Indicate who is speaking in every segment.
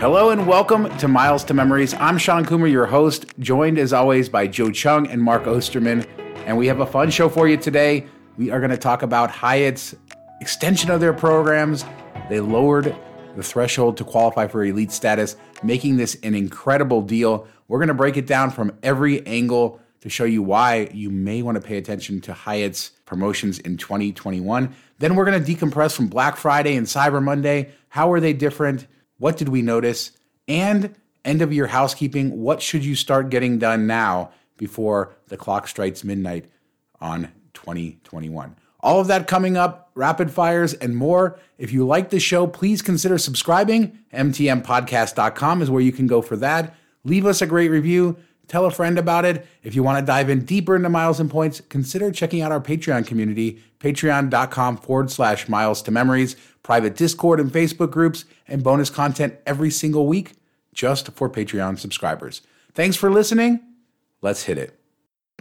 Speaker 1: Hello and welcome to Miles to Memories. I'm Shawn Coomer, your host, joined as always by Joe Chung and Mark Osterman. And we have a fun show for you today. We are going to talk about Hyatt's extension of their programs. They lowered the threshold to qualify for elite status, making this an incredible deal. We're going to break it down from every angle to show you why you may want to pay attention to Hyatt's promotions in 2021. Then we're going to decompress from Black Friday and Cyber Monday. How are they different? What did we notice? And end of year housekeeping. What should you start getting done now before the clock strikes midnight on 2021? All of that coming up, rapid fires, and more. If you like the show, please consider subscribing. MTMPodcast.com is where you can go for that. Leave us a great review. Tell a friend about it. If you want to dive in deeper into miles and points, consider checking out our Patreon community, patreon.com forward slash miles to memories, private Discord and Facebook groups, and bonus content every single week just for Patreon subscribers. Thanks for listening. Let's hit it.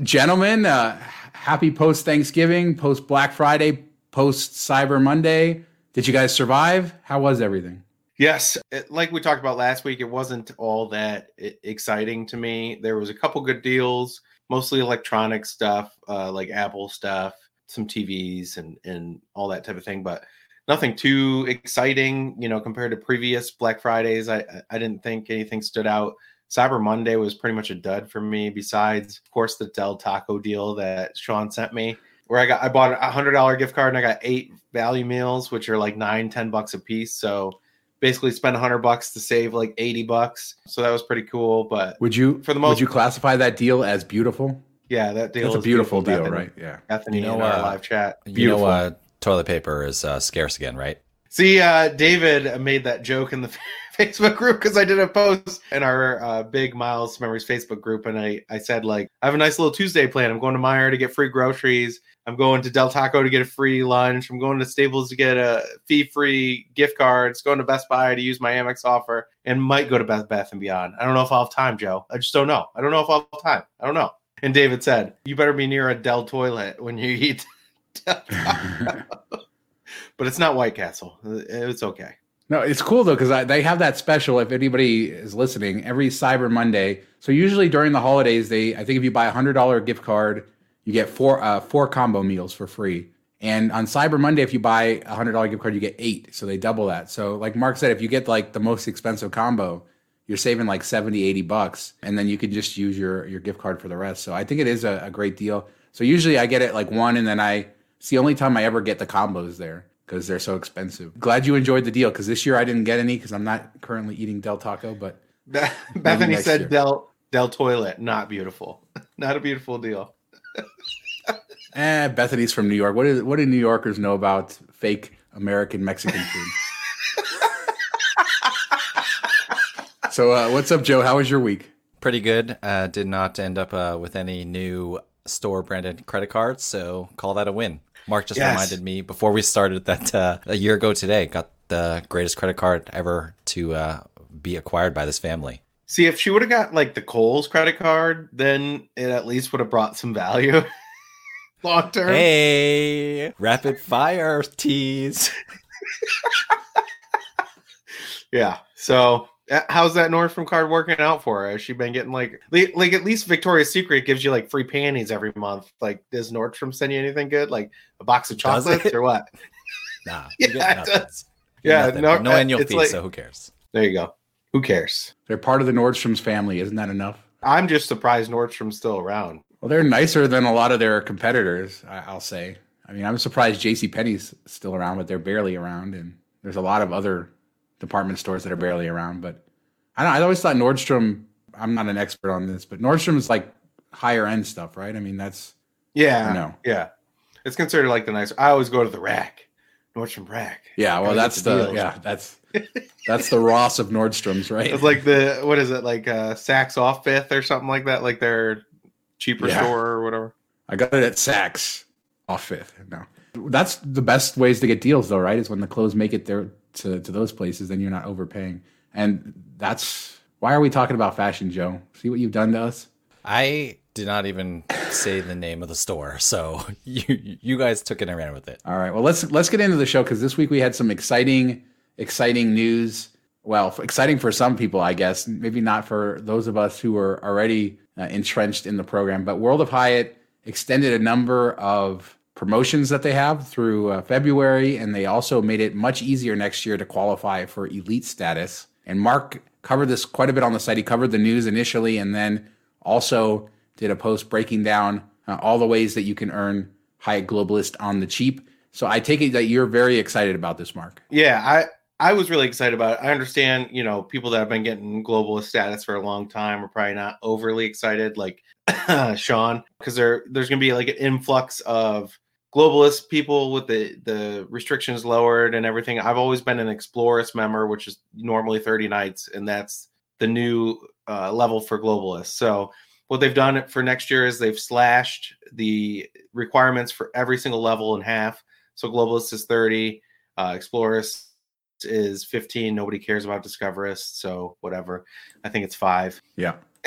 Speaker 1: Gentlemen, uh, happy post Thanksgiving, post Black Friday, post Cyber Monday. Did you guys survive? How was everything?
Speaker 2: Yes, it, like we talked about last week, it wasn't all that exciting to me. There was a couple good deals, mostly electronic stuff, uh, like Apple stuff, some TVs, and and all that type of thing. But nothing too exciting, you know, compared to previous Black Fridays. I I didn't think anything stood out. Cyber Monday was pretty much a dud for me. Besides, of course, the Del Taco deal that Shawn sent me, where I got I bought a hundred dollar gift card and I got eight value meals, which are like nine, ten bucks a piece. So basically spend 100 bucks to save like 80 bucks. So that was pretty cool but
Speaker 1: would you for the most would you classify that deal as beautiful?
Speaker 2: Yeah that deal
Speaker 1: that's a beautiful, beautiful deal Bethany, right? Yeah.
Speaker 2: Bethany you know in our uh, live chat.
Speaker 3: beautiful. you know uh, toilet paper is uh, scarce again right?
Speaker 2: See uh, david made that joke in the facebook group because i did a post in our uh, big miles memories facebook group and i i said like i have a nice little tuesday plan i'm going to Meijer to get free groceries I'm going to Del Taco to get a free lunch. I'm going to Staples to get a fee free gift cards. Going to Best Buy to use my Amex offer, and might go to Beth Bath and Beyond. I don't know if I'll have time, Joe. I just don't know. I don't know if I'll have time. I don't know. And David said, "You better be near a Del toilet when you eat." but it's not White Castle. It's okay.
Speaker 1: No, it's cool though because they have that special. If anybody is listening, every Cyber Monday. So usually during the holidays, they I think if you buy a hundred dollar gift card you get four uh, four combo meals for free. And on Cyber Monday, if you buy a hundred dollar gift card, you get eight. So they double that. So like Mark said, if you get like the most expensive combo, you're saving like 70, 80 bucks. And then you can just use your your gift card for the rest. So I think it is a, a great deal. So usually I get it like one and then I it's the only time I ever get the combos there because they're so expensive. Glad you enjoyed the deal because this year I didn't get any because I'm not currently eating Del Taco, but
Speaker 2: Bethany said year. Del Del Toilet, not beautiful. not a beautiful deal.
Speaker 1: eh, Bethany's from New York. What is what do New Yorkers know about fake American Mexican food? so, uh, what's up, Joe? How was your week?
Speaker 3: Pretty good. Uh, did not end up uh, with any new store branded credit cards, so call that a win. Mark just yes. reminded me before we started that uh, a year ago today got the greatest credit card ever to uh, be acquired by this family.
Speaker 2: See, if she would have got like the Kohl's credit card, then it at least would have brought some value long term.
Speaker 3: Hey, rapid fire tease.
Speaker 2: yeah. So, Uh, how's that Nordstrom card working out for her? Has she been getting like, like at least Victoria's Secret gives you like free panties every month? Like, does Nordstrom send you anything good? Like a box of chocolates or what?
Speaker 3: Nah. yeah, it does. Yeah, no, no annual fee, like, so who cares?
Speaker 2: There you go. Who cares?
Speaker 1: They're part of the Nordstrom's family. Isn't that enough?
Speaker 2: I'm just surprised Nordstrom's still around.
Speaker 1: Well, they're nicer than a lot of their competitors, I'll say. I mean, I'm surprised J.C. Penney's still around, but they're barely around, and there's a lot of other department stores that are barely around. But I don't. I always thought Nordstrom. I'm not an expert on this, but Nordstrom's like higher end stuff, right? I mean, that's
Speaker 2: yeah, no, yeah. It's considered like the nice. I always go to the rack, Nordstrom rack.
Speaker 1: Yeah, well, that's the, the yeah, that's that's the Ross of Nordstrom's, right?
Speaker 2: It's like the what is it like uh Saks off Fifth or something like that, like their cheaper yeah. store or whatever.
Speaker 1: I got it at Saks off Fifth. No, that's the best ways to get deals, though, right? Is when the clothes make it there to to those places, then you're not overpaying, and that's why are we talking about fashion, Joe? See what you've done to us.
Speaker 3: I did not even say the name of the store, so you you guys took it and ran with it.
Speaker 1: All right, well let's let's get into the show because this week we had some exciting exciting news. well, exciting for some people, I guess. Maybe not for those of us who are already uh, entrenched in the program. But World of Hyatt extended a number of promotions that they have through uh, February, and they also made it much easier next year to qualify for elite status. And Mark covered this quite a bit on the site. He covered the news initially, and then also did a post breaking down uh, all the ways that you can earn Hyatt Globalist on the cheap. So I take it that you're very excited about this, Mark.
Speaker 2: Yeah, I I was really excited about it. I understand, you know, people that have been getting globalist status for a long time are probably not overly excited, like Shawn, because there there's going to be like an influx of globalist people with the the restrictions lowered and everything. I've always been an Explorist member, which is normally 30 nights, and that's the new uh, level for globalists. So what they've done for next year is they've slashed the requirements for every single level in half. So globalist is 30, uh, Explorist is 15. Nobody cares about Discoverist, so whatever. I think it's five.
Speaker 1: Yeah.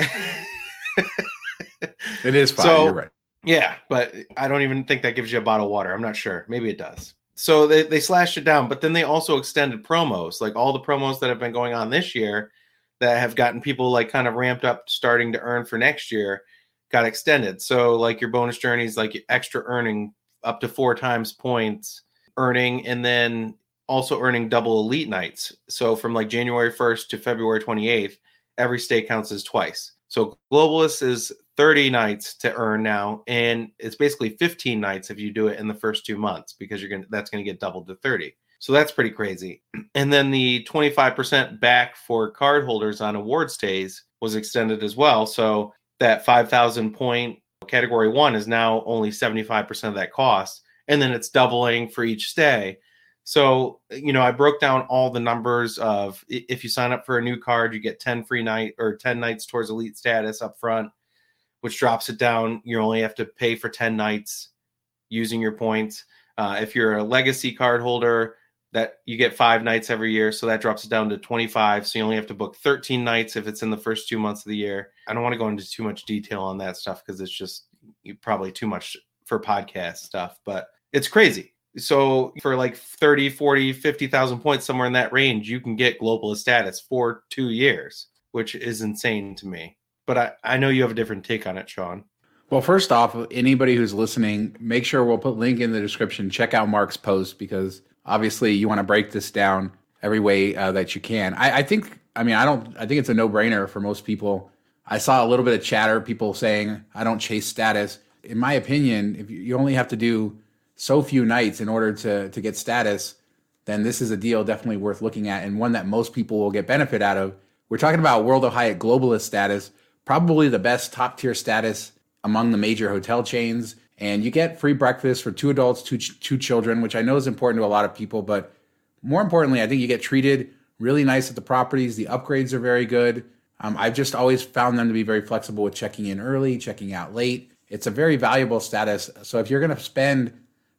Speaker 1: it is five. So, You're right.
Speaker 2: Yeah, but I don't even think that gives you a bottle of water. I'm not sure. Maybe it does. So they, they slashed it down, but then they also extended promos, like all the promos that have been going on this year that have gotten people like kind of ramped up starting to earn for next year got extended. So like your bonus journeys, like extra earning up to four times points earning, and then also earning double elite nights. So from like January 1st to February 28th, every stay counts as twice. So Globalist is 30 nights to earn now, and it's basically 15 nights if you do it in the first two months because you're gonna that's gonna get doubled to 30. So that's pretty crazy. And then the 25% back for card holders on award stays was extended as well. So that 5,000 point category one is now only 75% of that cost. And then it's doubling for each stay. So, you know, I broke down all the numbers of if you sign up for a new card, you get 10 free night or 10 nights towards elite status up front, which drops it down. You only have to pay for 10 nights using your points. Uh, if you're a legacy card holder, that you get five nights every year. So that drops it down to 25. So you only have to book 13 nights if it's in the first two months of the year. I don't want to go into too much detail on that stuff because it's just probably too much for podcast stuff, but it's crazy so for like 30 40 50,000 points somewhere in that range you can get globalist status for 2 years which is insane to me but I, I know you have a different take on it Shawn.
Speaker 1: Well first off anybody who's listening make sure we'll put link in the description. Check out Mark's post because obviously you want to break this down every way uh, that you can. I, I think I mean I don't I think it's a no-brainer for most people. I saw a little bit of chatter people saying I don't chase status. In my opinion if you, you only have to do so few nights in order to to get status, then this is a deal definitely worth looking at and one that most people will get benefit out of. We're talking about World of Hyatt globalist status, probably the best top tier status among the major hotel chains. And you get free breakfast for two adults, two two children, which I know is important to a lot of people. But more importantly, I think you get treated really nice at the properties. The upgrades are very good. Um, I've just always found them to be very flexible with checking in early, checking out late. It's a very valuable status. So if you're going to spend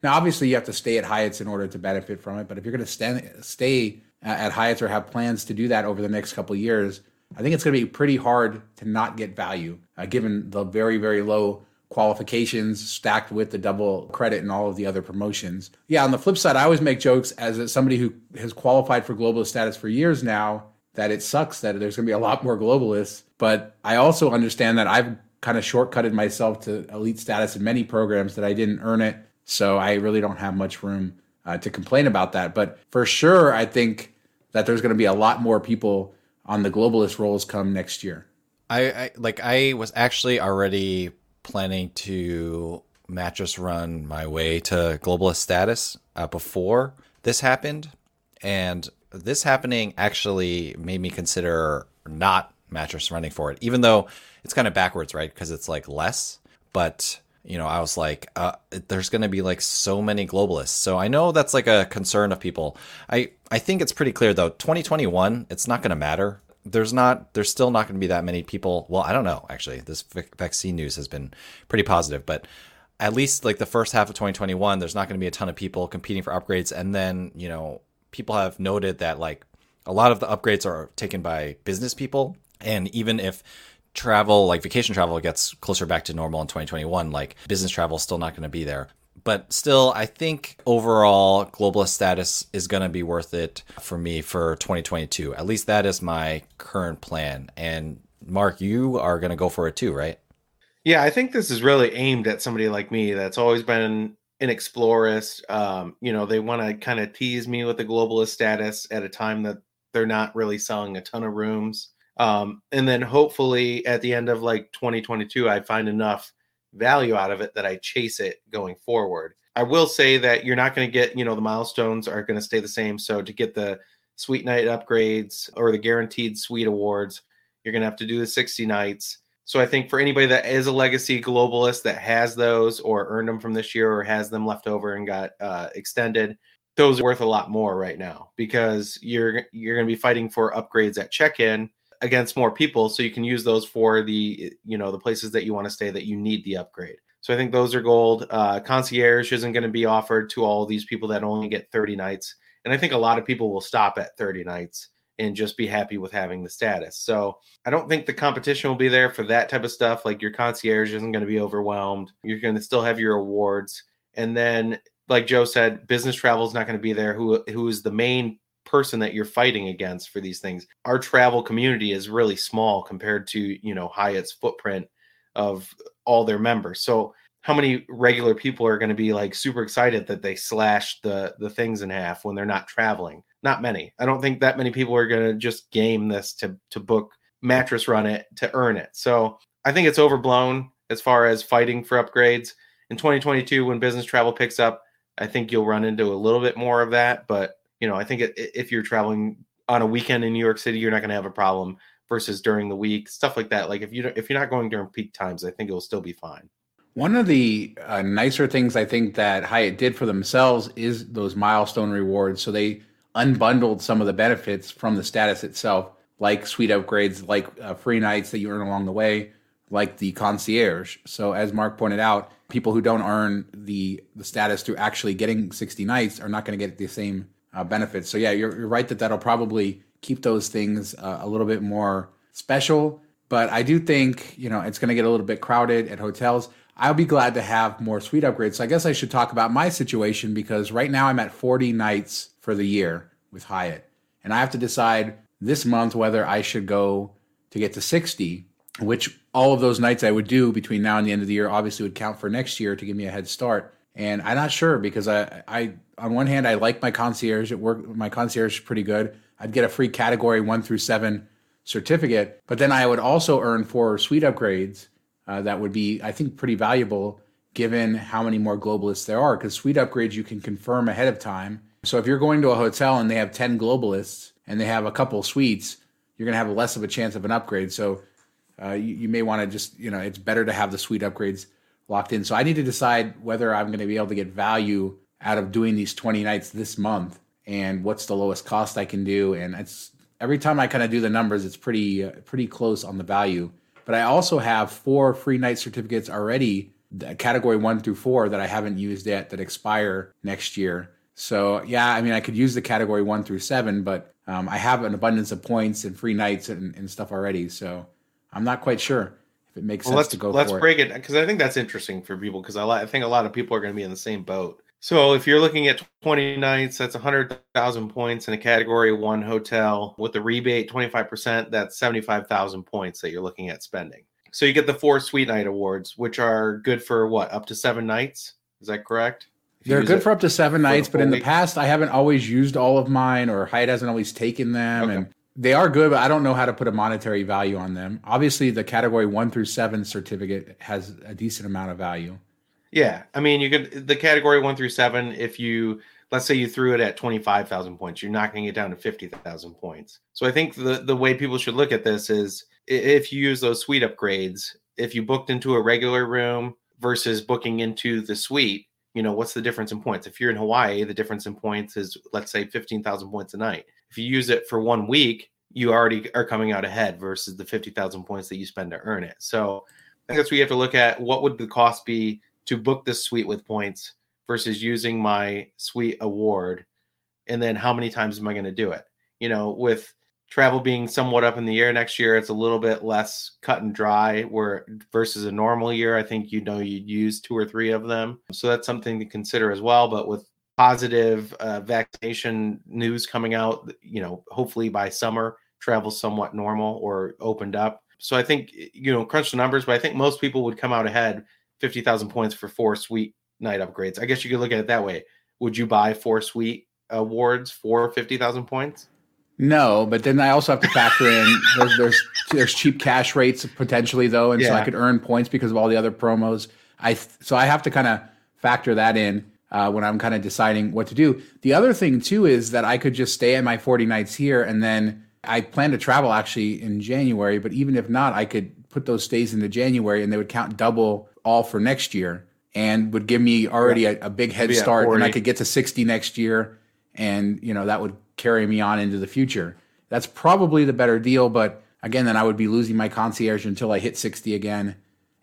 Speaker 1: now, obviously, you have to stay at Hyatt's in order to benefit from it. But if you're going to stay at Hyatt's or have plans to do that over the next couple years, I think it's going to be pretty hard to not get value, uh, given the very, very low qualifications stacked with the double credit and all of the other promotions. Yeah, on the flip side, I always make jokes as somebody who has qualified for globalist status for years now that it sucks that there's going to be a lot more globalists. But I also understand that I've kind of shortcutted myself to elite status in many programs that I didn't earn it so I really don't have much room uh, to complain about that. But for sure, I think that there's going to be a lot more people on the globalist rolls come next year.
Speaker 3: I, I like I was actually already planning to mattress run my way to globalist status uh, before this happened, and this happening actually made me consider not mattress running for it, even though it's kind of backwards, right? Because it's like less, but you know, I was like, uh, there's going to be like so many globalists. So I know that's like a concern of people. I, I think it's pretty clear though, 2021, it's not going to matter. There's not, there's still not going to be that many people. Well, I don't know, actually. This vaccine news has been pretty positive, but at least like the first half of 2021, there's not going to be a ton of people competing for upgrades. And then, you know, people have noted that like a lot of the upgrades are taken by business people. And even if travel, like vacation travel, gets closer back to normal in 2021. Like business travel is still not going to be there. but still, I think overall globalist status is going to be worth it for me for 2022. At least that is my current plan. And Mark, you are going to go for it too, right?
Speaker 2: Yeah, I think this is really aimed at somebody like me that's always been an explorist. Um, you know, they want to kind of tease me with the globalist status at a time that they're not really selling a ton of rooms. Um, and then hopefully at the end of like 2022, I find enough value out of it that I chase it going forward. I will say that you're not going to get, you know, the milestones are going to stay the same. So to get the Suite Night upgrades or the guaranteed suite awards, you're going to have to do the 60 nights. So I think for anybody that is a legacy globalist that has those or earned them from this year or has them left over and got uh, extended, those are worth a lot more right now because you're you're going to be fighting for upgrades at check-in against more people so you can use those for the you know the places that you want to stay that you need the upgrade. So i think those are gold. Uh, concierge isn't going to be offered to all these people that only get 30 nights and i think a lot of people will stop at 30 nights and just be happy with having the status. So i don't think the competition will be there for that type of stuff like your concierge isn't going to be overwhelmed you're going to still have your awards. And then like joe said business travel is not going to be there who who is the main person that you're fighting against for these things. Our travel community is really small compared to, you know, Hyatt's footprint of all their members. So how many regular people are going to be like super excited that they slashed the the things in half when they're not traveling? Not many. I don't think that many people are going to just game this to to book mattress run it to earn it. So I think it's overblown as far as fighting for upgrades. In 2022, when business travel picks up, I think you'll run into a little bit more of that. But you know, I think if you're traveling on a weekend in New York City, you're not going to have a problem versus during the week, stuff like that. Like if you if you're not going during peak times, I think it'll still be fine.
Speaker 1: One of the uh, nicer things I think that Hyatt did for themselves is those milestone rewards. So they unbundled some of the benefits from the status itself, like suite upgrades, like uh, free nights that you earn along the way, like the concierge. So as Mark pointed out, people who don't earn the the status through actually getting 60 nights are not going to get the same uh, benefits. So yeah, you're, you're, right that that'll probably keep those things uh, a little bit more special. But I do think you know it's going to get a little bit crowded at hotels. I'll be glad to have more suite upgrades. So I guess I should talk about my situation because right now I'm at 40 nights for the year with Hyatt, and I have to decide this month whether I should go to get to 60, which all of those nights I would do between now and the end of the year obviously would count for next year to give me a head start. And I'm not sure because I, I on one hand I like my concierge. It work my concierge is pretty good. I'd get a free category one through seven certificate, but then I would also earn four suite upgrades. Uh, that would be, I think, pretty valuable given how many more globalists there are. Because suite upgrades you can confirm ahead of time. So if you're going to a hotel and they have ten globalists and they have a couple suites, you're going to have less of a chance of an upgrade. So uh, you, you may want to just, you know, it's better to have the suite upgrades locked in. So I need to decide whether I'm going to be able to get value out of doing these 20 nights this month and what's the lowest cost I can do. And it's every time I kind of do the numbers, it's pretty, uh, pretty close on the value. But I also have four free night certificates already, category one through four, that I haven't used yet that expire next year. So yeah, I mean, I could use the category one through seven, but um, I have an abundance of points and free nights and, and stuff already. So I'm not quite sure if it makes well, sense to go
Speaker 2: let's break it because i think that's interesting for people because I, I think a lot of people are going to be in the same boat. So if you're looking at 20 nights that's 100000 points in a category one hotel. With the rebate 25% that's 75000 points that you're looking at spending. So you get the four suite night awards which are good for what up to seven nights? Is that correct?
Speaker 1: They're good for up to seven nights, but in the past, I haven't always used all of mine, or Hyatt hasn't always taken them. Okay. And they are good, but I don't know how to put a monetary value on them. Obviously, the category one through seven certificate has a decent amount of value.
Speaker 2: Yeah, I mean, you could the category one through seven. If you let's say you threw it at twenty five thousand points, you're knocking it down to fifty thousand points. So I think the the way people should look at this is if you use those suite upgrades, if you booked into a regular room versus booking into the suite, you know what's the difference in points? If you're in Hawaii, the difference in points is let's say fifteen thousand points a night if you use it for one week, you already are coming out ahead versus the 50,000 points that you spend to earn it. So I where you have to look at what would the cost be to book this suite with points versus using my suite award. And then how many times am I going to do it? You know, with travel being somewhat up in the air next year, it's a little bit less cut and dry. Where versus a normal year, I think you know you'd use two or three of them. So that's something to consider as well. But with positive uh, vaccination news coming out, you know, hopefully by summer, travel somewhat normal or opened up. So I think you know, crunch the numbers, but I think most people would come out ahead fifty thousand points for four suite night upgrades. I guess you could look at it that way. Would you buy four suite awards for fifty thousand points?
Speaker 1: No, but then I also have to factor in there's, there's there's cheap cash rates potentially though, and yeah. so I could earn points because of all the other promos. I so I have to kind of factor that in uh, when I'm kind of deciding what to do. The other thing too is that I could just stay at my 40 nights here, and then I plan to travel actually in January. But even if not, I could put those stays into January, and they would count double all for next year, and would give me already yeah. a, a, big head start, and I could get to 60 next year, and you know that would carry me on into the future. That's probably the better deal, but again, then I would be losing my concierge until I hit 60 again.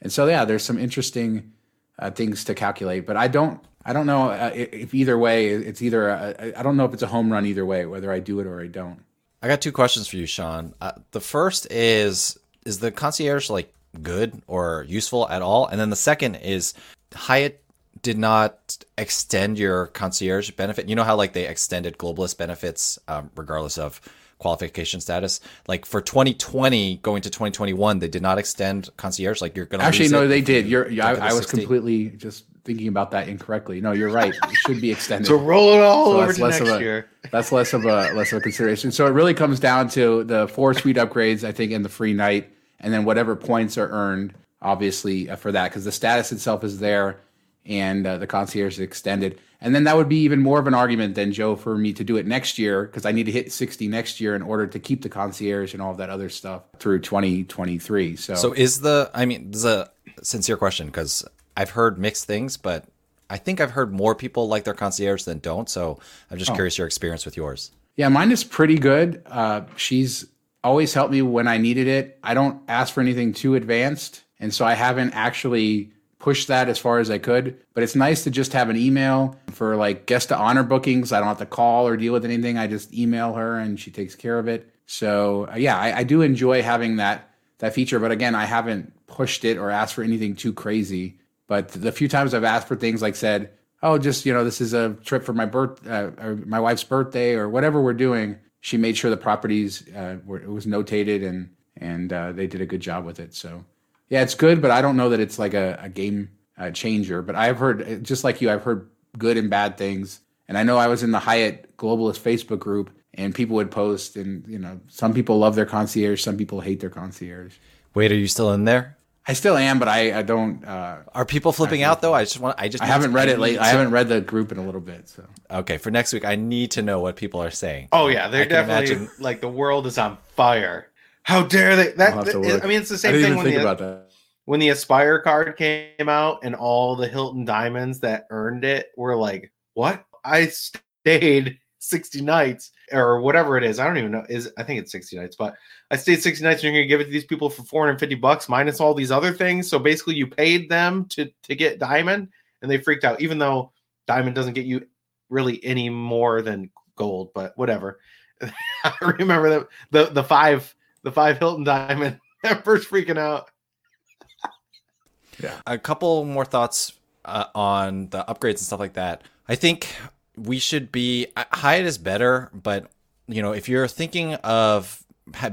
Speaker 1: And so, yeah, there's some interesting uh, things to calculate, but I don't, I don't know uh, if either way, it's either, I don't know if it's a home run either way, whether I do it or I don't.
Speaker 3: I got two questions for you, Shawn. Uh, the first is, is the concierge like good or useful at all? And then the second is Hyatt did not extend your concierge benefit. You know how like they extended globalist benefits um, regardless of qualification status. Like for 2020 going to 2021, they did not extend concierge. Like you're going to
Speaker 1: actually no, they did. You're I, I was completely just thinking about that incorrectly. No, you're right. It should be extended.
Speaker 2: so roll it all so over to next
Speaker 1: a,
Speaker 2: year.
Speaker 1: That's less of a less of a consideration. So it really comes down to the four suite upgrades, I think, and the free night, and then whatever points are earned, obviously uh, for that, because the status itself is there and uh, the concierge is extended. And then that would be even more of an argument than Joe for me to do it next year because I need to hit 60 next year in order to keep the concierge and all of that other stuff through 2023. So,
Speaker 3: so is the, I mean, this is a sincere question because I've heard mixed things, but I think I've heard more people like their concierge than don't. So I'm just oh. curious your experience with yours.
Speaker 1: Yeah, mine is pretty good. Uh, she's always helped me when I needed it. I don't ask for anything too advanced. And so I haven't actually pushed that as far as I could. But it's nice to just have an email for like guest to honor bookings. I don't have to call or deal with anything. I just email her and she takes care of it. So uh, yeah, I, I do enjoy having that that feature. But again, I haven't pushed it or asked for anything too crazy. But the few times I've asked for things like said, oh, just you know, this is a trip for my birth uh, or my wife's birthday or whatever we're doing. She made sure the properties uh, were it was notated and and uh, they did a good job with it. So yeah, it's good, but I don't know that it's like a, a game uh, changer. But I've heard, just like you, I've heard good and bad things. And I know I was in the Hyatt Globalist Facebook group, and people would post, and you know, some people love their concierge, some people hate their concierge.
Speaker 3: Wait, are you still in there?
Speaker 1: I still am, but I, I don't. Uh,
Speaker 3: Are people flipping out though? I just want. I just.
Speaker 1: I haven't read it late. I haven't read the group in a little bit. So
Speaker 3: okay, for next week, I need to know what people are saying.
Speaker 2: Oh yeah, they're definitely imagine... like the world is on fire. How dare they? That I mean, it's the same thing when the, when the Aspire card came out and all the Hilton diamonds that earned it were like, what? I stayed 60 nights or whatever it is. I don't even know. Is I think it's 60 nights, but I stayed 60 nights and you're gonna give it to these people for 450 bucks minus all these other things. So basically you paid them to to get diamond and they freaked out, even though diamond doesn't get you really any more than gold, but whatever. I remember that the the five the five Hilton diamond members freaking out.
Speaker 3: yeah. A couple more thoughts uh, on the upgrades and stuff like that. I think we should be Hyatt is better, but you know, if you're thinking of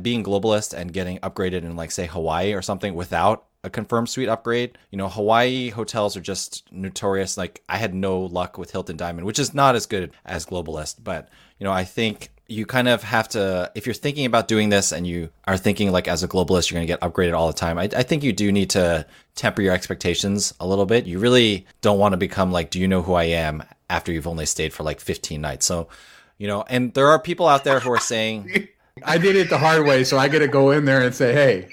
Speaker 3: being globalist and getting upgraded in like say Hawaii or something without a confirmed suite upgrade. You know, Hawaii hotels are just notorious. Like I had no luck with Hilton Diamond, which is not as good as Globalist, but you know, I think you kind of have to if you're thinking about doing this and you are thinking like as a globalist you're going to get upgraded all the time I, I, think you do need to temper your expectations a little bit you really don't want to become like do you know who i am after you've only stayed for like 15 nights so you know and there are people out there who are saying
Speaker 1: i did it the hard way so i get to go in there and say hey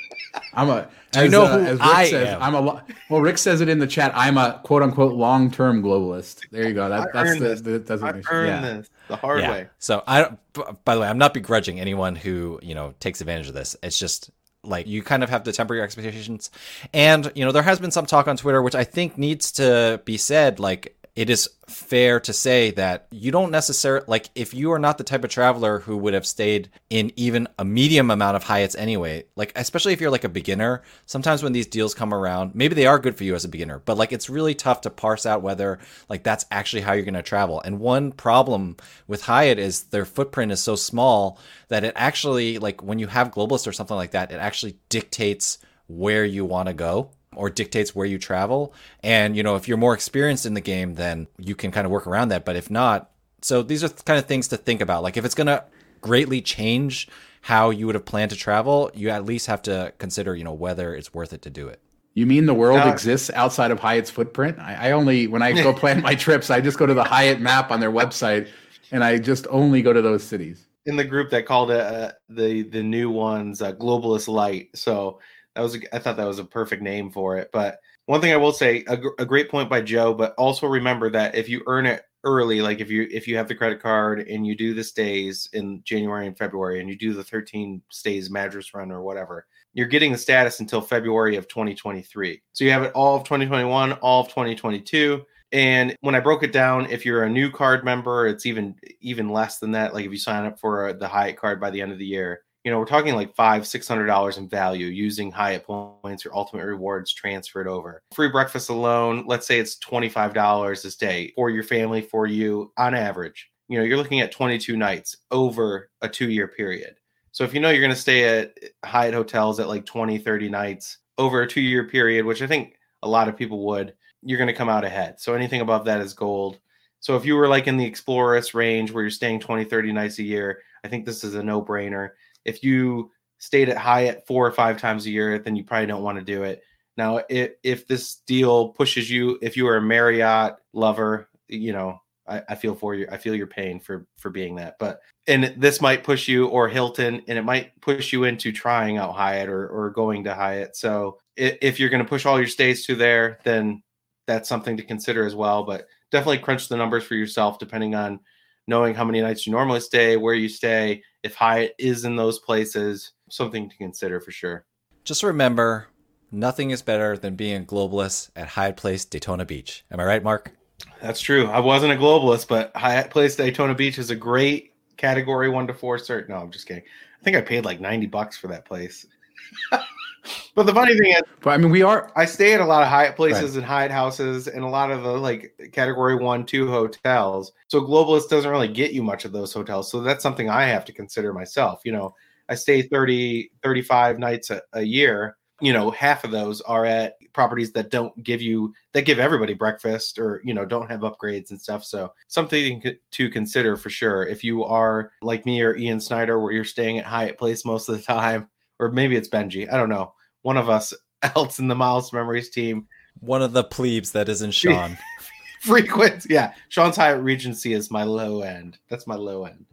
Speaker 1: i'm a do you know uh, who I says, am? I'm a well. Rick says it in the chat. I'm a quote unquote long term globalist. There you go. That, that's the, the designation.
Speaker 2: I earned yeah. this the hard yeah. way.
Speaker 3: So I. By the way, I'm not begrudging anyone who you know takes advantage of this. It's just like you kind of have to temper your expectations, and you know there has been some talk on Twitter, which I think needs to be said. Like it is fair to say that you don't necessarily like if you are not the type of traveler who would have stayed in even a medium amount of Hyatts anyway, like especially if you're like a beginner, sometimes when these deals come around, maybe they are good for you as a beginner, but like it's really tough to parse out whether like that's actually how you're going to travel. And one problem with Hyatt is their footprint is so small that it actually like when you have globalist or something like that, it actually dictates where you want to go or dictates where you travel. And, you know, if you're more experienced in the game, then you can kind of work around that. But if not, so these are kind of things to think about. Like if it's going to greatly change how you would have planned to travel, you at least have to consider, you know, whether it's worth it to do it.
Speaker 1: You mean the world uh, exists outside of Hyatt's footprint? I, I only, when I go plan my trips, I just go to the Hyatt map on their website and I just only go to those cities.
Speaker 2: In the group that called it uh, the the new ones uh, globalist light. So that was a, I thought that was a perfect name for it. But one thing I will say, a, a great point by Joe. But also remember that if you earn it early, like if you if you have the credit card and you do the stays in January and February, and you do the 13 stays mattress run or whatever, you're getting the status until February of 2023. So you have it all of 2021, all of 2022. And when I broke it down, if you're a new card member, it's even even less than that. Like if you sign up for uh, the Hyatt card by the end of the year, you know, we're talking like five, six hundred dollars in value using Hyatt points or ultimate rewards transferred over. Free breakfast alone, let's say it's twenty-five dollars this day for your family, for you on average. You know, you're looking at 22 nights over a two-year period. So if you know you're going to stay at Hyatt hotels at like 20, 30 nights over a two-year period, which I think a lot of people would, you're going to come out ahead. So anything above that is gold. So if you were like in the Explorist range where you're staying 20, 30 nights a year, I think this is a no-brainer if you stayed at Hyatt four or five times a year, then you probably don't want to do it. Now, if, if this deal pushes you, if you are a Marriott lover, you know, I, I, feel for you. I feel your pain for for being that. But and this might push you or Hilton, and it might push you into trying out Hyatt or or going to Hyatt. So if, if you're going to push all your stays to there, then that's something to consider as well. But definitely crunch the numbers for yourself, depending on knowing how many nights you normally stay, where you stay, if Hyatt is in those places, something to consider for sure.
Speaker 3: Just remember, nothing is better than being a globalist at Hyatt Place Daytona Beach. Am I right, Mark?
Speaker 2: That's true. I wasn't a globalist, but Hyatt Place Daytona Beach is a great category one to four cert. No, I'm just kidding. I think I paid like 90 bucks for that place. But the funny thing is,
Speaker 1: but I mean, we are.
Speaker 2: I stay at a lot of Hyatt places right. and Hyatt houses and a lot of the like category one, two hotels. So Globalist doesn't really get you much of those hotels. So that's something I have to consider myself. You know, I stay 30, 35 nights a, a year. You know, half of those are at properties that don't give you, that give everybody breakfast or, you know, don't have upgrades and stuff. So something to consider for sure. If you are like me or Ian Snyder, where you're staying at Hyatt Place most of the time, or maybe it's Benji. I don't know. One of us else in the Miles Memories team.
Speaker 3: One of the plebes that isn't Shawn.
Speaker 2: Frequent, yeah. Shawn's Hyatt Regency is my low end. That's my low end.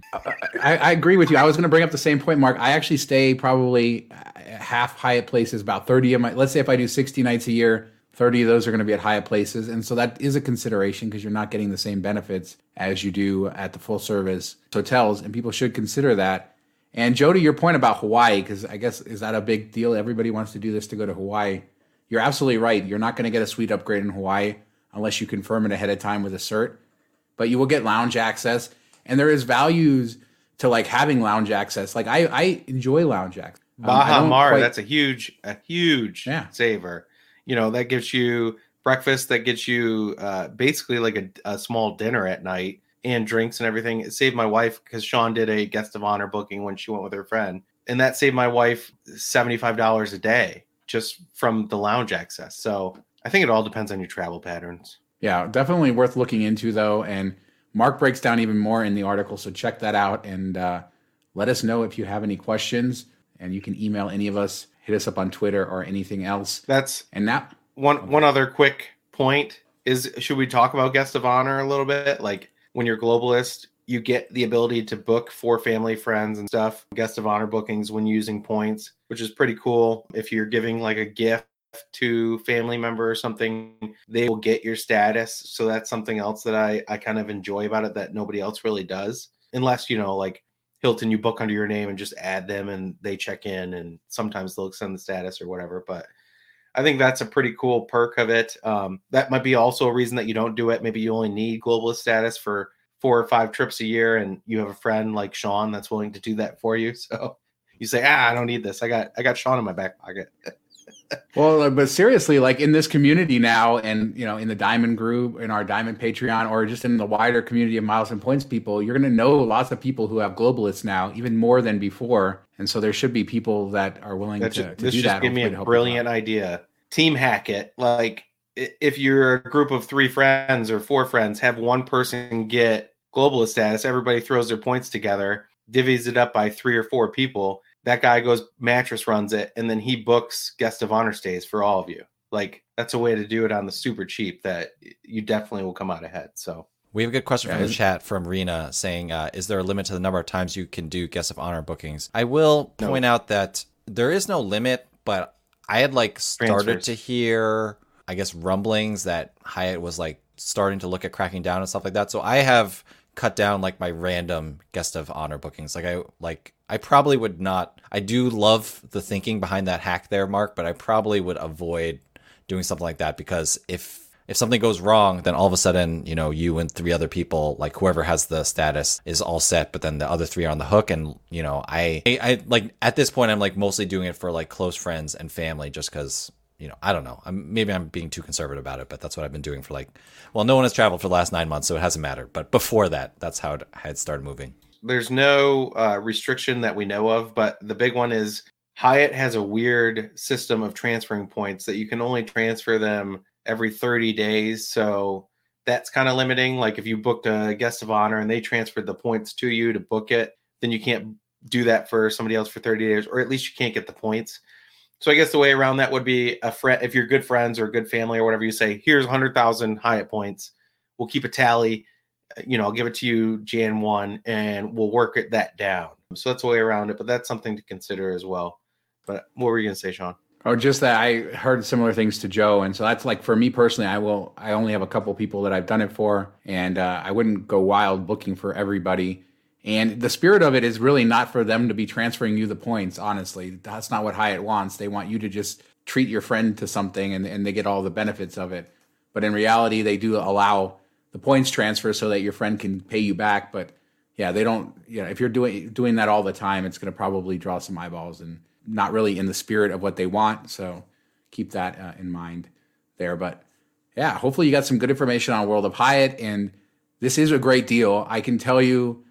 Speaker 1: I, I agree with you. I was going to bring up the same point, Mark. I actually stay probably uh, half Hyatt places, about thirty of my. Let's say if I do sixty nights a year, 30 of those are going to be at Hyatt places. And so that is a consideration because you're not getting the same benefits as you do at the full service hotels. And people should consider that and Joe, to your point about Hawaii, because I guess is that a big deal? Everybody wants to do this to go to Hawaii. You're absolutely right. You're not going to get a suite upgrade in Hawaii unless you confirm it ahead of time with a cert. But you will get lounge access, and there is values to like having lounge access. Like I, I enjoy lounge access.
Speaker 2: Um, Baha Mar, quite... that's a huge, a huge yeah. saver. You know that gives you breakfast, that gets you uh, basically like a, a small dinner at night and drinks and everything. It saved my wife because Shawn did a guest of honor booking when she went with her friend, and that saved my wife seventy five dollars a day just from the lounge access. So I think it all depends on your travel patterns.
Speaker 1: Yeah, definitely worth looking into though, and Mark breaks down even more in the article. So check that out and uh, let us know if you have any questions, and you can email any of us, hit us up on Twitter or anything else.
Speaker 2: That's
Speaker 1: and that
Speaker 2: one okay. one other quick point is should we talk about guest of honor a little bit like when you're globalist, you get the ability to book for family, friends, and stuff, guest of honor bookings when using points, which is pretty cool. If you're giving like a gift to family member or something, they will get your status. So that's something else that I, I kind of enjoy about it that nobody else really does. Unless, you know, like Hilton, you book under your name and just add them and they check in and sometimes they'll extend the status or whatever. But I think that's a pretty cool perk of it. Um, that might be also a reason that you don't do it. Maybe you only need globalist status for four or five trips a year, and you have a friend like Shawn that's willing to do that for you. So you say, ah, I don't need this. I got I got Shawn in my back pocket.
Speaker 1: well, uh, but seriously, like in this community now, and you know, in the Diamond Group, in our Diamond Patreon, or just in the wider community of Miles and Points people, you're going to know lots of people who have globalists now, even more than before. And so there should be people that are willing
Speaker 2: That's
Speaker 1: to,
Speaker 2: just,
Speaker 1: to
Speaker 2: this
Speaker 1: do
Speaker 2: just
Speaker 1: that.
Speaker 2: Give me a brilliant idea. Team hack it. Like if you're a group of three friends or four friends, have one person get globalist status. Everybody throws their points together, divvies it up by three or four people that guy goes mattress runs it and then he books guest of honor stays for all of you like that's a way to do it on the super cheap that you definitely will come out ahead so
Speaker 3: we have a good question yeah, from the chat from Rena saying, uh, "Is there a limit to the number of times you can do guest of honor bookings?" I will point no. out that there is no limit, but I had like started Transfers. to hear, I guess, rumblings that Hyatt was like starting to look at cracking down and stuff like that. So I have cut down like my random guest of honor bookings. Like I like I probably would not. I do love the thinking behind that hack there, Mark, but I probably would avoid doing something like that because if if something goes wrong, then all of a sudden, you know, you and three other people, like whoever has the status, is all set, but then the other three are on the hook. And you know, I, I, I like at this point, I'm like mostly doing it for like close friends and family, just because you know, I don't know. I'm, maybe I'm being too conservative about it, but that's what I've been doing for like, well, no one has traveled for the last nine months, so it hasn't mattered. But before that, that's how it had started moving.
Speaker 2: There's no uh, restriction that we know of, but the big one is Hyatt has a weird system of transferring points that you can only transfer them every 30 days. So that's kind of limiting. Like if you booked a guest of honor and they transferred the points to you to book it, then you can't do that for somebody else for 30 days, or at least you can't get the points. So I guess the way around that would be a friend if you're good friends or good family or whatever you say, here's 100,000 Hyatt points. We'll keep a tally. You know, I'll give it to you Jan 1 and we'll work it that down. So that's the way around it, but that's something to consider as well. But what were you going to say, Shawn?
Speaker 1: Oh, just that I heard similar things to Joe, and so that's like for me personally. I will. I only have a couple people that I've done it for, and uh, I wouldn't go wild looking for everybody. And the spirit of it is really not for them to be transferring you the points, honestly. That's not what Hyatt wants. They want you to just treat your friend to something and, and they get all the benefits of it. But in reality, they do allow the points transfer so that your friend can pay you back. But yeah, they don't, you know, if you're doing doing that all the time, it's going to probably draw some eyeballs and not really in the spirit of what they want. So keep that uh, in mind there. But yeah, hopefully you got some good information on World of Hyatt. And this is a great deal. I can tell you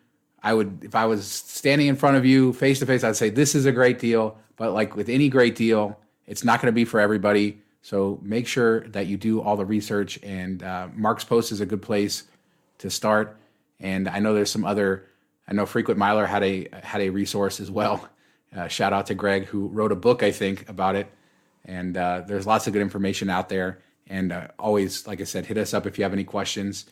Speaker 1: I would, if I was standing in front of you face to face, I'd say, this is a great deal. But like with any great deal, it's not going to be for everybody. So make sure that you do all the research. And uh, Mark's Post is a good place to start. And I know there's some other, I know Frequent Miler had a had a resource as well. Uh, shout out to Greg who wrote a book, I think, about it. And uh, there's lots of good information out there. And uh, always, like I said, hit us up if you have any questions.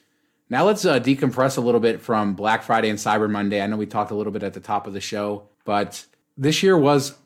Speaker 1: Now let's uh, decompress a little bit from Black Friday and Cyber Monday. I know we talked a little bit at the top of the show, but this year was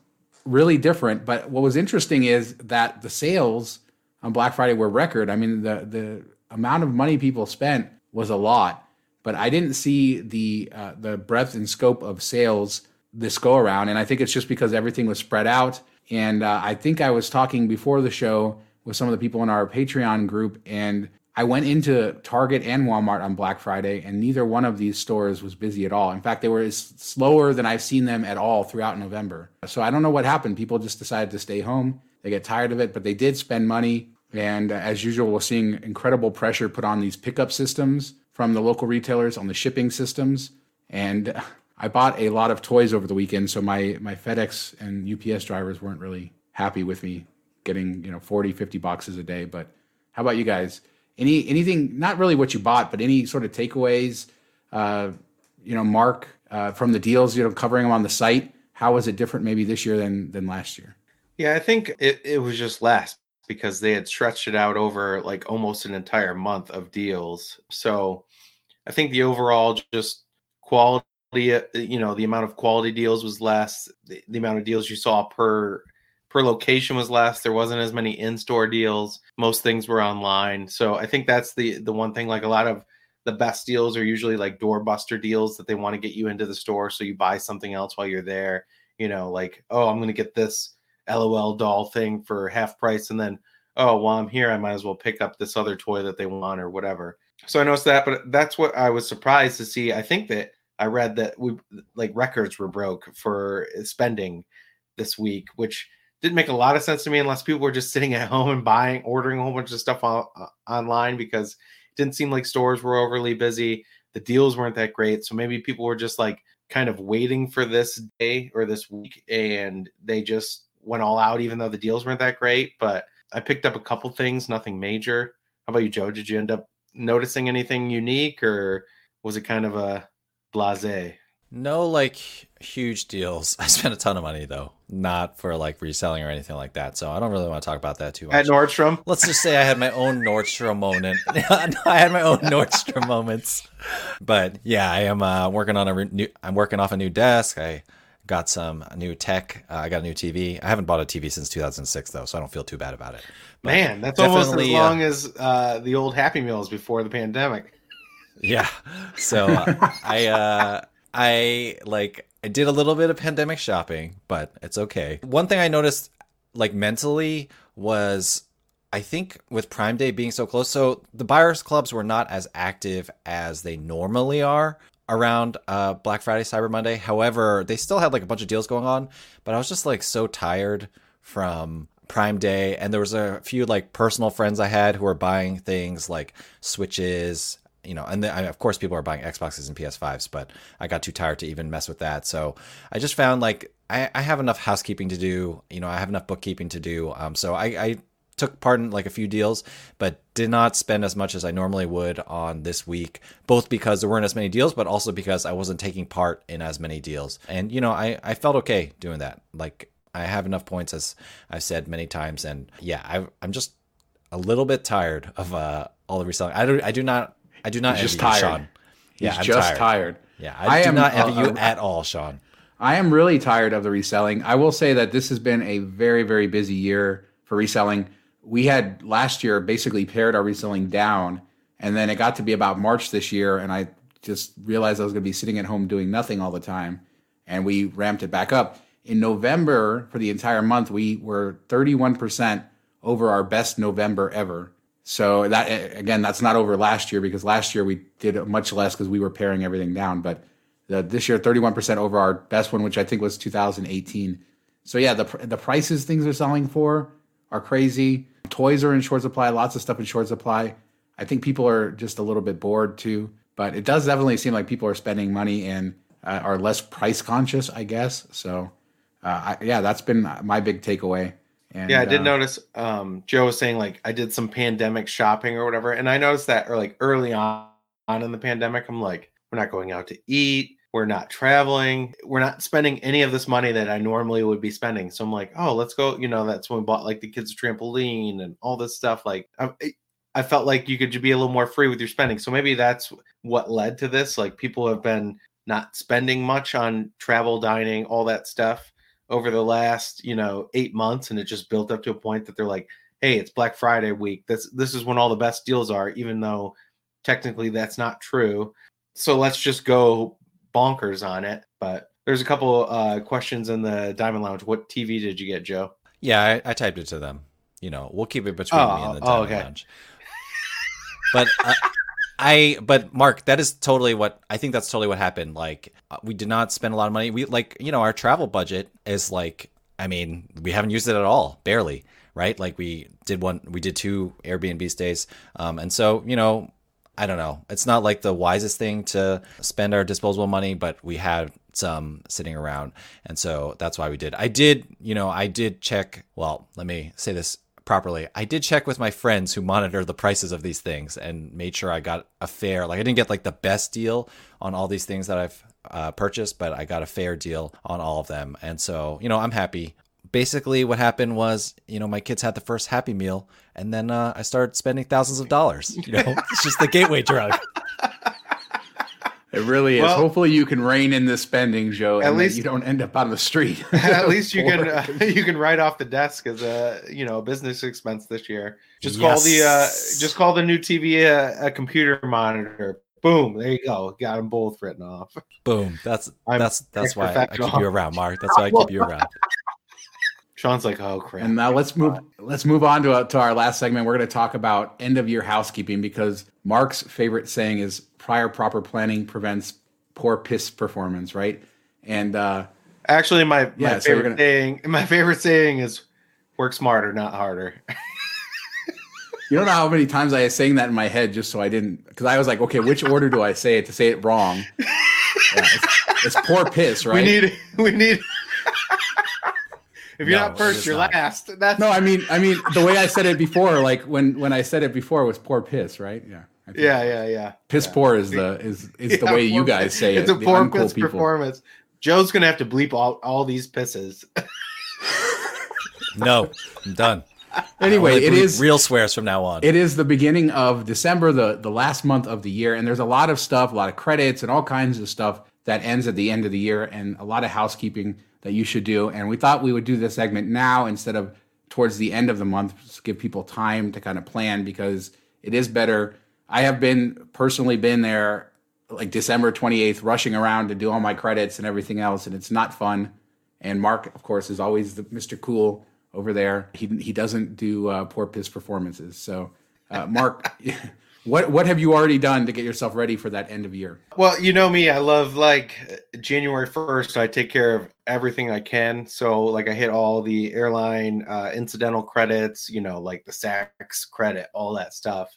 Speaker 1: really different. But what was interesting is that the sales on Black Friday were record. I mean, the the amount of money people spent was a lot, but I didn't see the uh, the breadth and scope of sales this go around. And I think it's just because everything was spread out. And uh, I think I was talking before the show with some of the people in our Patreon group, and I went into Target and Walmart on Black Friday, and neither one of these stores was busy at all. In fact, they were slower than I've seen them at all throughout November. So I don't know what happened. People just decided to stay home. They get tired of it, but they did spend money. And uh, as usual, we're seeing incredible pressure put on these pickup systems from the local retailers on the shipping systems. And I bought a lot of toys over the weekend, so my my FedEx and UPS drivers weren't really happy with me getting you know 40, 50 boxes a day. But how about you guys? Any anything? Not really what you bought, but any sort of takeaways. Uh, you know, Mark uh, from the deals. You know, covering them on the site. How was it different maybe this year than than last year?
Speaker 2: Yeah, I think it, it was just less because they had stretched it out over like almost an entire month of deals. So I think the overall just quality, uh, you know, the amount of quality deals was less. The, the amount of deals you saw per per location was less. There wasn't as many in-store deals. Most things were online. So I think that's the the one thing. Like a lot of the best deals are usually like doorbuster deals that they want to get you into the store so you buy something else while you're there. You know, like oh, I'm to get this LOL doll thing for half price, and then oh, while I'm here, I might as well pick up this other toy that they want or whatever. So I noticed that, but that's what I was surprised to see. I think that I read that we like records were broke for spending this week, which didn't make a lot of sense to me unless people were just sitting at home and buying, ordering a whole bunch of stuff on, uh, online because it didn't seem like stores were overly busy. The deals weren't that great. So maybe people were just like kind of waiting for this day or this week and they just went all out, even though the deals weren't that great. But I picked up a couple things, nothing major. How about you, Joe? Did you end up noticing anything unique or was it kind of a blase?
Speaker 3: No, like huge deals. I spent a ton of money though, not for like reselling or anything like that. So I don't really want to talk about that too much.
Speaker 2: At Nordstrom,
Speaker 3: let's just say I had my own Nordstrom moment. I had my own Nordstrom moments, but yeah, I am uh, working on a re- new. I'm working off a new desk. I got some new tech. Uh, I got a new TV. I haven't bought a TV since 2006 though, so I don't feel too bad about it.
Speaker 2: But Man, that's almost as uh, long uh, as uh, the old Happy Meals before the pandemic.
Speaker 3: Yeah. So uh, I uh, I like I did a little bit of pandemic shopping, but it's okay. One thing I noticed like mentally was I think with Prime Day being so close, so the buyers clubs were not as active as they normally are around uh, Black Friday, Cyber Monday. However, they still had like a bunch of deals going on, but I was just like so tired from Prime Day, and there was a few like personal friends I had who were buying things like switches, you know, and then, I mean, of course people are buying Xboxes and PS5s, but I got too tired to even mess with that. So I just found like I, I have enough housekeeping to do, you know, I have enough bookkeeping to do. Um, so I, I took part in like a few deals, but did not spend as much as I normally would on this week, both because there weren't as many deals, but also because I wasn't taking part in as many deals. And, you know, I, I felt okay doing that. Like, I have enough points, as I've said many times. And yeah, I, I'm just a little bit tired of uh, all the reselling. I do, I do not, I do not
Speaker 1: He's just tired. Shawn.
Speaker 3: Yeah,
Speaker 1: He's I'm just tired. tired.
Speaker 3: Yeah, I, I do am, not envy uh, you at all, Shawn.
Speaker 1: I am really tired of the reselling. I will say that this has been a very, very busy year for reselling we had last year basically pared our reselling down, and then it got to be about March this year, and I just realized I was going to be sitting at home doing nothing all the time, and we ramped it back up. In November, for the entire month, we were 31% over our best November ever. So that again, that's not over last year because last year we did much less because we were paring everything down. But the, this year, 31% over our best one, which I think was 2018. So yeah, the the prices things are selling for are crazy. Toys are in short supply, lots of stuff in short supply. I think people are just a little bit bored too, but it does definitely seem like people are spending money and uh, are less price conscious, I guess. So, uh, I, yeah, that's been my big takeaway.
Speaker 2: And, yeah, I did uh, notice um, Joe was saying like I did some pandemic shopping or whatever, and I noticed that or like early on on in the pandemic, I'm like, we're not going out to eat we're not traveling we're not spending any of this money that i normally would be spending. So i'm like oh let's go you know that's when we bought like the kids trampoline and all this stuff like I, I felt like you could be a little more free with your spending. So maybe that's what led to this like people have been not spending much on travel dining all that stuff over the last you know eight months and it just built up to a point that they're like hey it's black friday week this this is when all the best deals are even though technically that's not true so let's just go bonkers on it. But there's a couple uh, questions in the Diamond Lounge. What TV did you get, Joe?
Speaker 3: Yeah, I, I typed it to them. You know, we'll keep it between oh, me and the oh, Diamond oh, okay. Lounge. But uh, I, but Mark, that is totally what I think. That's totally what happened. Like, uh, we did not spend a lot of money. We like, you know, our travel budget is like, I mean, we haven't used it at all, barely right? Like we did one, we did two Airbnb stays, um, and so you know, I don't know. It's not like the wisest thing to spend our disposable money, but we had some sitting around. And so that's why we did. I did, you know, I did check. Well, let me say this properly. I did check with my friends who monitor the prices of these things and made sure I got a fair, like, I didn't get like the best deal on all these things that I've uh, purchased, but I got a fair deal on all of them. And so, you know, I'm happy basically what happened was you know my kids had the first happy meal and then uh, i started spending thousands of dollars you know it's just the gateway drug
Speaker 1: it really is well, hopefully you can rein in the spending joe at least you don't end up on the street
Speaker 2: at least you can uh, you can write off the desk as a you know a business expense this year just yes. call the uh just call the new tv a, a computer monitor Boom! There you go. Got them both written off.
Speaker 3: Boom! That's I'm that's that's why I keep you around, Mark. That's why I keep you around.
Speaker 2: Shawn's like, oh crap.
Speaker 1: And now let's move. Let's move on to, to our last segment. We're going to talk about end of year housekeeping because Mark's favorite saying is prior proper planning prevents poor piss performance, right? And uh,
Speaker 2: actually, my yeah, my favorite gonna... saying, my favorite saying is work smarter, not harder.
Speaker 1: you don't know how many times I was saying that in my head just so I didn't, because I was like, okay, which order do I say it to say it wrong? Yeah, it's, it's poor piss, right?
Speaker 2: We need, we need. If you're no, not first, you're not. last. That's
Speaker 1: no. I mean, I mean, the way I said it before, like when when I said it before, was poor piss, right? Yeah.
Speaker 2: Yeah, yeah, yeah.
Speaker 1: Piss
Speaker 2: yeah.
Speaker 1: poor is the is is yeah, the way you guys say
Speaker 2: it's
Speaker 1: it.
Speaker 2: It's a poor piss people. performance. Joe's gonna have to bleep all all these pisses.
Speaker 3: no, I'm done.
Speaker 1: Anyway, it is
Speaker 3: real swears from now on.
Speaker 1: It is the beginning of December, the the last month of the year, and there's a lot of stuff, a lot of credits, and all kinds of stuff that ends at the end of the year, and a lot of housekeeping that you should do. And we thought we would do this segment now instead of towards the end of the month, to give people time to kind of plan because it is better. I have been personally been there like December 28th, rushing around to do all my credits and everything else, and it's not fun. And Mark, of course, is always the Mr. Cool over there. He he doesn't do uh, poor piss performances. So, uh, Mark, what what have you already done to get yourself ready for that end of year?
Speaker 2: Well, you know me, I love like January first. I take care of everything I can. So, like, I hit all the airline uh, incidental credits. You know, like the Saks credit, all that stuff.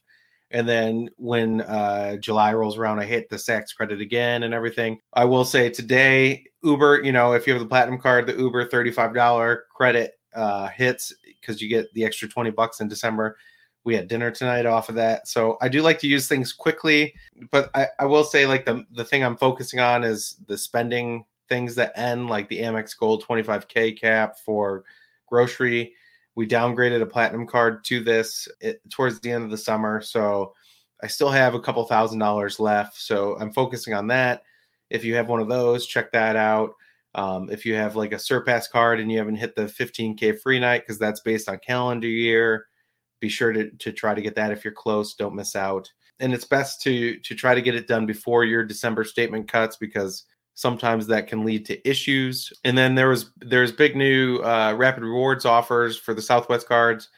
Speaker 2: And then when uh, July rolls around, I hit the Saks credit again and everything. I will say today, Uber, you know, if you have the platinum card, the Uber $35 credit uh, hits because you get the extra 20 bucks in December. We had dinner tonight off of that. So I do like to use things quickly, but I, I will say like the, the thing I'm focusing on is the spending things that end like the Amex Gold 25K cap for grocery. We downgraded a platinum card to this it, towards the end of the summer. So I still have a couple thousand dollars left. So I'm focusing on that. If you have one of those, check that out. Um, if you have like a Surpass card and you haven't hit the 15K free night, because that's based on calendar year, be sure to, to try to get that if you're close. Don't miss out. And it's best to to try to get it done before your December statement cuts because sometimes that can lead to issues. And then there was there's big new uh, rapid rewards offers for the Southwest cards.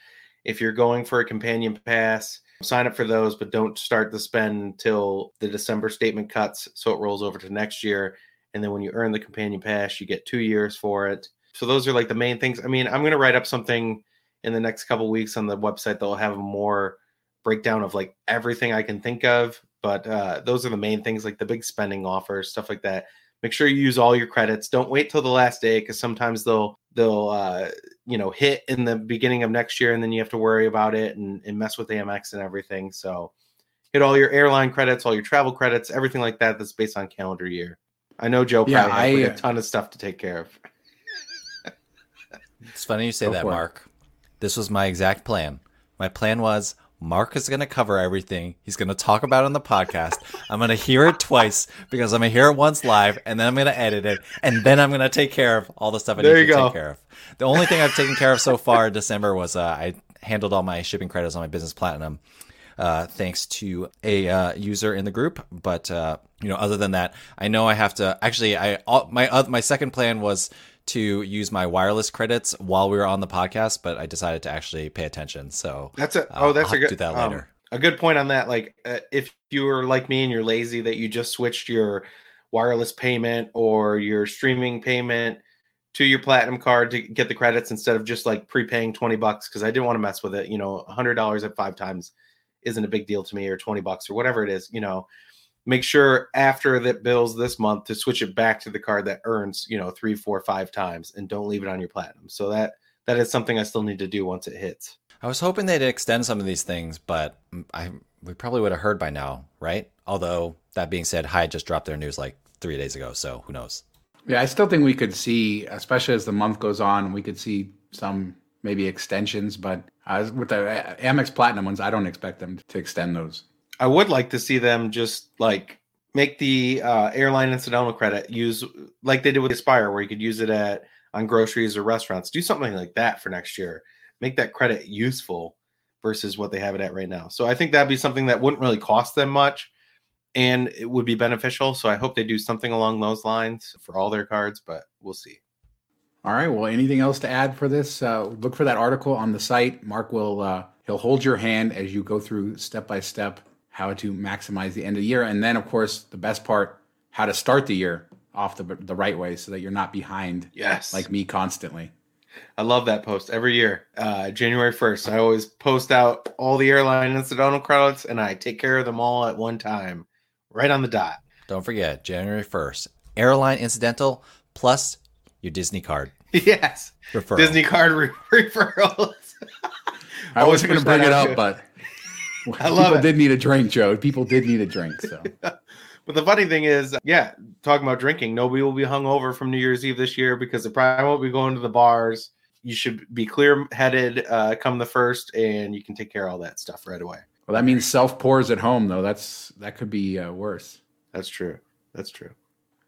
Speaker 2: If you're going for a companion pass, sign up for those, but don't start the spend until the December statement cuts, so it rolls over to next year and then when you earn the companion pass, you get two years for it. So those are like the main things. I mean, I'm going to write up something in the next couple weeks on the website that will have a more breakdown of like everything I can think of. But uh, those are the main things, like the big spending offers, stuff like that. Make sure you use all your credits. Don't wait till the last day because sometimes they'll they'll uh, you know hit in the beginning of next year, and then you have to worry about it and, and mess with Amex and everything. So hit all your airline credits, all your travel credits, everything like that. That's based on calendar year. I know Joe yeah, probably has a ton of stuff to take care of.
Speaker 3: it's funny you say Go that, Mark. It. This was my exact plan. My plan was Mark is going to cover everything. He's going to talk about it on the podcast. I'm going to hear it twice because I'm going to hear it once live, and then I'm going to edit it, and then I'm going to take care of all the stuff I there need to go. take care of. The only thing I've taken care of so far in December was uh, I handled all my shipping credits on my business platinum uh, thanks to a uh, user in the group. But uh, you know, other than that, I know I have to. Actually, I all, my uh, my second plan was to use my wireless credits while we were on the podcast, but I decided to actually pay attention. So
Speaker 2: that's a oh, that's a good do that um, later. Um, a good point on that. Like, uh, if you are like me and you're lazy, that you just switched your wireless payment or your streaming payment to your platinum card to get the credits instead of just like prepaying 20 bucks because I didn't want to mess with it. You know, $100 at five times isn't a big deal to me or 20 bucks or whatever it is, you know, make sure after that bills this month to switch it back to the card that earns, you know, three, four, five times and don't leave it on your platinum. So that that is something I still need to do once it hits.
Speaker 3: I was hoping they'd extend some of these things, but I we probably would have heard by now, right? Although that being said, Hyatt just dropped their news like three days ago, so who knows?
Speaker 1: Yeah, I still think we could see, especially as the month goes on, we could see some maybe extensions, but uh, with the Amex Platinum ones, I don't expect them to extend those.
Speaker 2: I would like to see them just like make the uh, airline incidental credit use like they did with Aspire, where you could use it at on groceries or restaurants. Do something like that for next year. Make that credit useful versus what they have it at right now. So I think that'd be something that wouldn't really cost them much and it would be beneficial. So I hope they do something along those lines for all their cards, but we'll see.
Speaker 1: All right. Well, anything else to add for this? Uh, look for that article on the site. Mark will uh, he'll hold your hand as you go through step by step how to maximize the end of the year, and then of course the best part, how to start the year off the the right way so that you're not behind.
Speaker 2: Yes.
Speaker 1: Like me constantly.
Speaker 2: I love that post every year. Uh, January 1st, I always post out all the airline incidental credits and I take care of them all at one time, right on the dot.
Speaker 3: Don't forget, January 1st, airline incidental plus your Disney card.
Speaker 2: Yes. Referral. Disney card re- referrals.
Speaker 1: I wasn't going to bring it up, but I love people it. did need a drink, Joe. People did need a drink. So.
Speaker 2: but the funny thing is, yeah, talking about drinking, nobody will be hung over from New Year's Eve this year because they probably won't be going to the bars. You should be clear headed uh, come the first, and you can take care of all that stuff right away.
Speaker 1: Well, that means self pours at home, though. That's that could be uh, worse.
Speaker 2: That's true. That's true.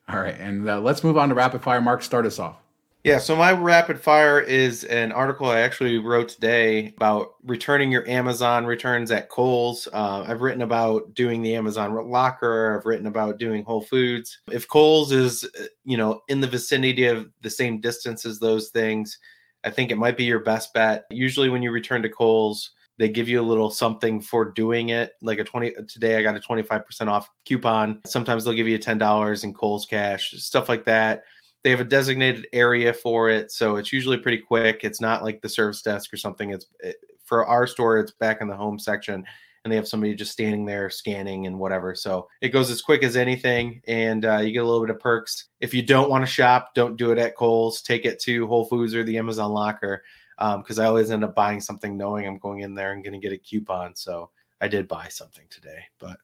Speaker 1: All right, and uh, let's move on to rapid fire. Mark, start us off.
Speaker 2: Yeah, so my rapid fire is an article I actually wrote today about returning your Amazon returns at Kohl's. Uh, I've written about doing the Amazon locker. I've written about doing Whole Foods. If Kohl's is, uh, you know, in the vicinity of the same distance as those things, I think it might be your best bet. Usually, when you return to Kohl's, they give you a little something for doing it like a 20 today i got a 25% off coupon sometimes they'll give you $10 in Kohl's cash stuff like that they have a designated area for it so it's usually pretty quick. It's not like the service desk or something. It's it, for our store it's back in the home section and they have somebody just standing there scanning and whatever. So it goes as quick as anything and uh, you get a little bit of perks. If you don't want to shop don't do it at Kohl's. Take it to whole foods or the amazon locker because um, i always end up buying something knowing i'm going in there and going to get a coupon so i did buy something today but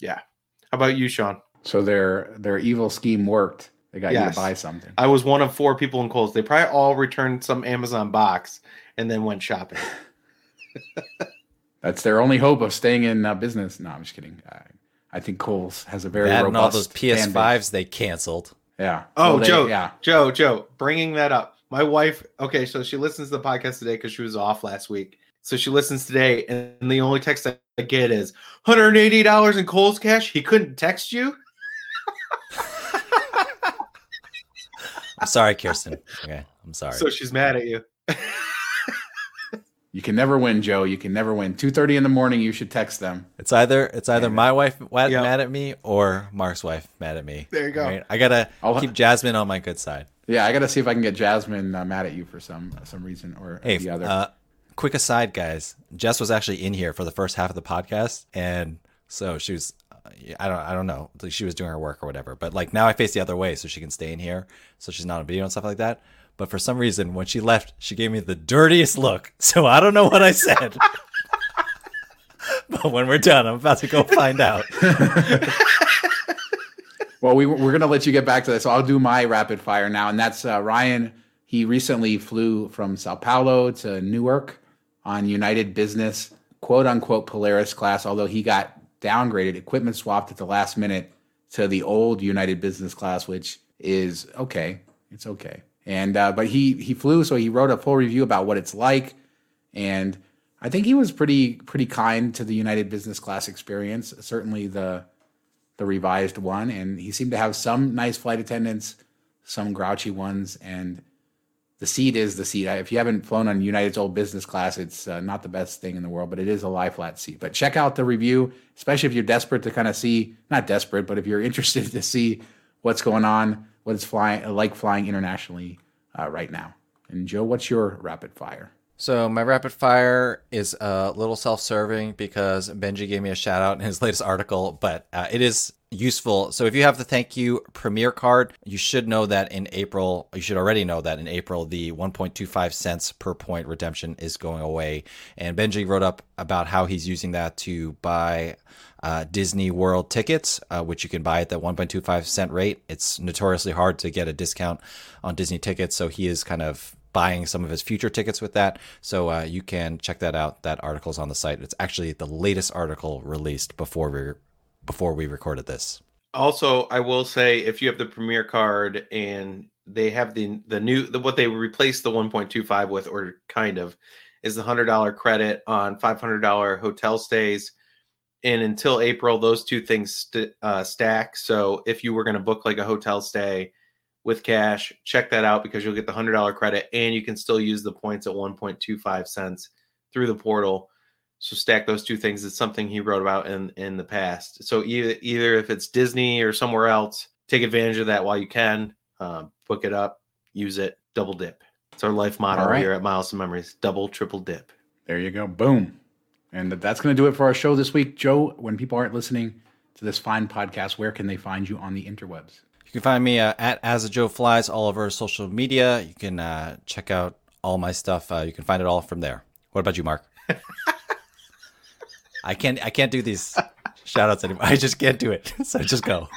Speaker 2: yeah. How about you shawn?
Speaker 1: So their their evil scheme worked they got yes. you to buy something.
Speaker 2: I was one of four people in Kohl's. They probably all returned some Amazon box and then went shopping.
Speaker 1: That's their only hope of staying in uh, business. No, I'm just kidding. I, I think Kohl's has a very that robust and all those
Speaker 3: PS5s they canceled.
Speaker 1: Yeah.
Speaker 2: Oh, well, they, Joe. Yeah. Joe. Joe. Bringing that up. My wife. Okay, so she listens to the podcast today because she was off last week. So she listens today, and the only text I get is $180 in Kohl's cash. He couldn't text you.
Speaker 3: Sorry, Kirsten. Okay, I'm sorry.
Speaker 2: So she's mad at you.
Speaker 1: you can never win, Joe. You can never win. Two thirty in the morning, you should text them.
Speaker 3: It's either it's either my wife mad at me or Mark's wife mad at me.
Speaker 2: There you go.
Speaker 3: Right? I gotta I'll, keep Jasmine on my good side.
Speaker 1: Yeah, I gotta see if I can get Jasmine uh, mad at you for some some reason or
Speaker 3: hey,
Speaker 1: the other.
Speaker 3: Uh, quick aside, guys. Jess was actually in here for the first half of the podcast, and so she was I don't I don't know. Like she was doing her work or whatever. But like now I face the other way so she can stay in here so she's not on video and stuff like that. But for some reason when she left, she gave me the dirtiest look. So I don't know what I said. but when we're done, I'm about to go find out.
Speaker 1: well, we, we're going to let you get back to this. So I'll do my rapid fire now. And that's uh, Ryan. He recently flew from Sao Paulo to Newark on United Business, quote unquote Polaris class, although he got downgraded, equipment swapped at the last minute to the old United Business class, which is okay. It's okay. And uh, but he he flew, so he wrote a full review about what it's like, and I think he was pretty pretty kind to the United Business class experience. Certainly the the revised one, and he seemed to have some nice flight attendants, some grouchy ones, and the seat is the seat. If you haven't flown on United's old business class, it's uh, not the best thing in the world, but it is a lie flat seat. But check out the review, especially if you're desperate to kind of see, not desperate, but if you're interested to see what's going on, what it's flying like flying internationally uh, right now. And Joe, what's your rapid fire?
Speaker 3: So my rapid fire is a little self-serving because Benji gave me a shout out in his latest article, but uh, it is useful. So if you have the thank you premier card, you should know that in April, you should already know that in April, the 1.25 cents per point redemption is going away. And Benji wrote up about how he's using that to buy uh, Disney World tickets, uh, which you can buy at that 1.25 cent rate. It's notoriously hard to get a discount on Disney tickets. So he is kind of buying some of his future tickets with that. So uh, you can check that out. That article's on the site. It's actually the latest article released before we before we recorded this.
Speaker 2: Also, I will say if you have the Premier card and they have the the new the, what they replaced the 1.25 with, or kind of, is the hundred dollar credit on five hundred dollar hotel stays. And until April, those two things st- uh, stack. So if you were going to book like a hotel stay with cash. Check that out because you'll get the hundred dollar credit, and you can still use the points at one point two five cents through the portal. So stack those two things. It's something he wrote about in in the past. So either either if it's Disney or somewhere else, take advantage of that while you can. Uh, book it up, use it, double dip. It's our life motto right. here at Miles and Memories: double, triple dip.
Speaker 1: There you go. Boom. And that's going to do it for our show this week. Joe, when people aren't listening to this fine podcast, where can they find you on the interwebs?
Speaker 3: You can find me uh, at As a Joe Flies all over social media. You can uh, check out all my stuff. Uh, you can find it all from there. What about you, Mark? I can't. I can't do these shout outs anymore. I just can't do it. So just go.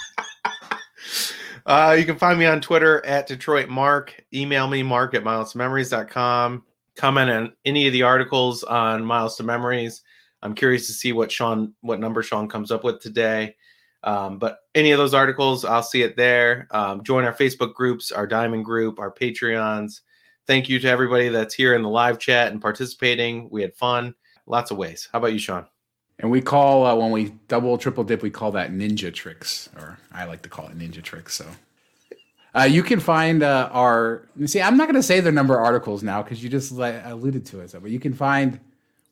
Speaker 2: Uh, you can find me on Twitter at Detroit Mark. Email me, mark at milesmemories.com. Comment on any of the articles on Miles to Memories. I'm curious to see what Shawn, what number Shawn comes up with today. Um, but any of those articles, I'll see it there. Um, join our Facebook groups, our Diamond group, our Patreons. Thank you to everybody that's here in the live chat and participating. We had fun, lots of ways. How about you, Shawn?
Speaker 1: And we call uh, when we double triple dip, we call that ninja tricks, or I like to call it ninja tricks. So uh, you can find uh, our see. I'm not going to say the number of articles now because you just like, alluded to it. So, but you can find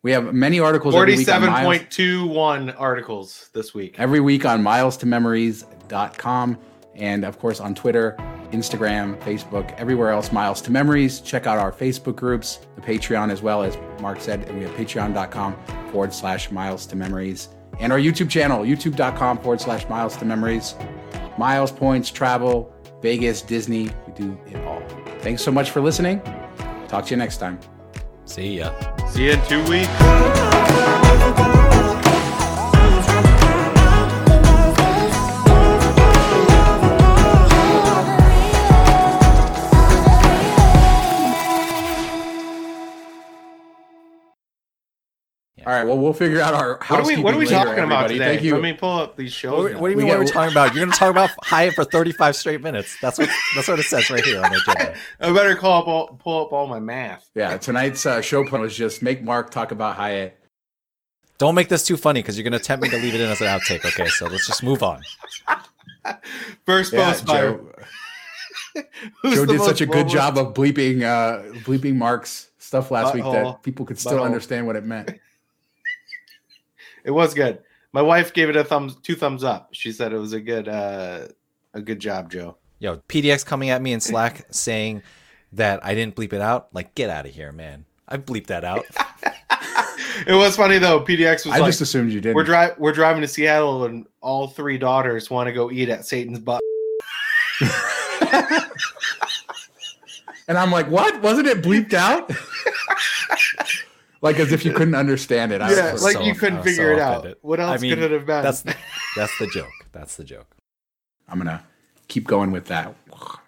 Speaker 1: we have many articles.
Speaker 2: Forty-seven point two one articles this week.
Speaker 1: Every week on milestomemories.com and of course on Twitter, Instagram, Facebook, everywhere else. Miles to Memories. Check out our Facebook groups, the Patreon as well as Mark said, and we have patreon.com forward slash Miles to Memories and our YouTube channel, youtube.com forward slash Miles to Memories. Miles points, travel, Vegas, Disney. We do it all. Thanks so much for listening. Talk to you next time.
Speaker 3: See ya.
Speaker 2: See you in two weeks.
Speaker 1: All right. Well, we'll figure out our
Speaker 2: what are we What are we later, talking about today? Thank you. Let me pull up these shows.
Speaker 3: What, what do you mean? what are we talking about? You're going to talk about Hyatt for 35 straight minutes. That's what that's what it says right here on the agenda.
Speaker 2: I better call up all, pull up all my math.
Speaker 1: Yeah. Tonight's uh, show plan was just make Mark talk about Hyatt.
Speaker 3: Don't make this too funny because you're going to tempt me to leave it in as an outtake. Okay, so let's just move on.
Speaker 2: First yeah, post by.
Speaker 1: Joe, Joe did such a good job of bleeping uh, bleeping Mark's stuff last week that people could still understand what it meant.
Speaker 2: It was good. My wife gave it a thumbs, two thumbs up. She said it was a good, uh, a good job, Joe.
Speaker 3: Yo, PDX coming at me in Slack saying that I didn't bleep it out. Like, get out of here, man. I bleeped that out.
Speaker 2: it was funny though. PDX was.
Speaker 1: I
Speaker 2: like,
Speaker 1: just assumed you did.
Speaker 2: We're driving. We're driving to Seattle, and all three daughters want to go eat at Satan's butt.
Speaker 1: and I'm like, what? Wasn't it bleeped out? Like as if you couldn't understand it.
Speaker 2: I yeah, like so, you couldn't figure so it out. What else I mean, could it have been?
Speaker 3: That's that's the joke. That's the joke.
Speaker 1: I'm gonna keep going with that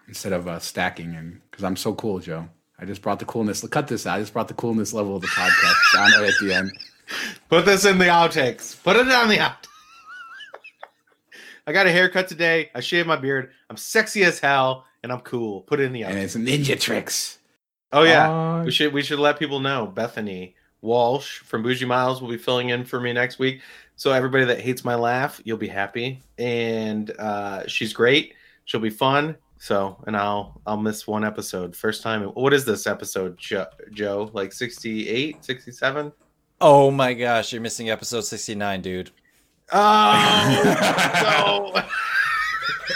Speaker 1: instead of uh, stacking, and because I'm so cool, Joe. I just brought the coolness. Cut this out. I just brought the coolness level of the podcast down right at the end.
Speaker 2: Put this in the outtakes. Put it on the out. I got a haircut today. I shaved my beard. I'm sexy as hell, and I'm cool. Put it in the outtakes.
Speaker 1: And it's ninja tricks.
Speaker 2: Oh yeah, uh, we should we should let people know. Bethany Walsh from Bougie Miles will be filling in for me next week. So everybody that hates my laugh, you'll be happy. And uh, she's great. She'll be fun. So, and I'll I'll miss one episode. First time. What is this episode, Joe? Like 68, 67?
Speaker 3: Oh my gosh, you're missing episode 69, dude.
Speaker 2: Oh, no.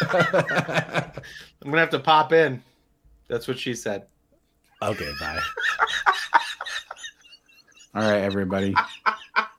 Speaker 2: I'm gonna have to pop in. That's what she said.
Speaker 3: Okay, bye.
Speaker 1: All right, everybody.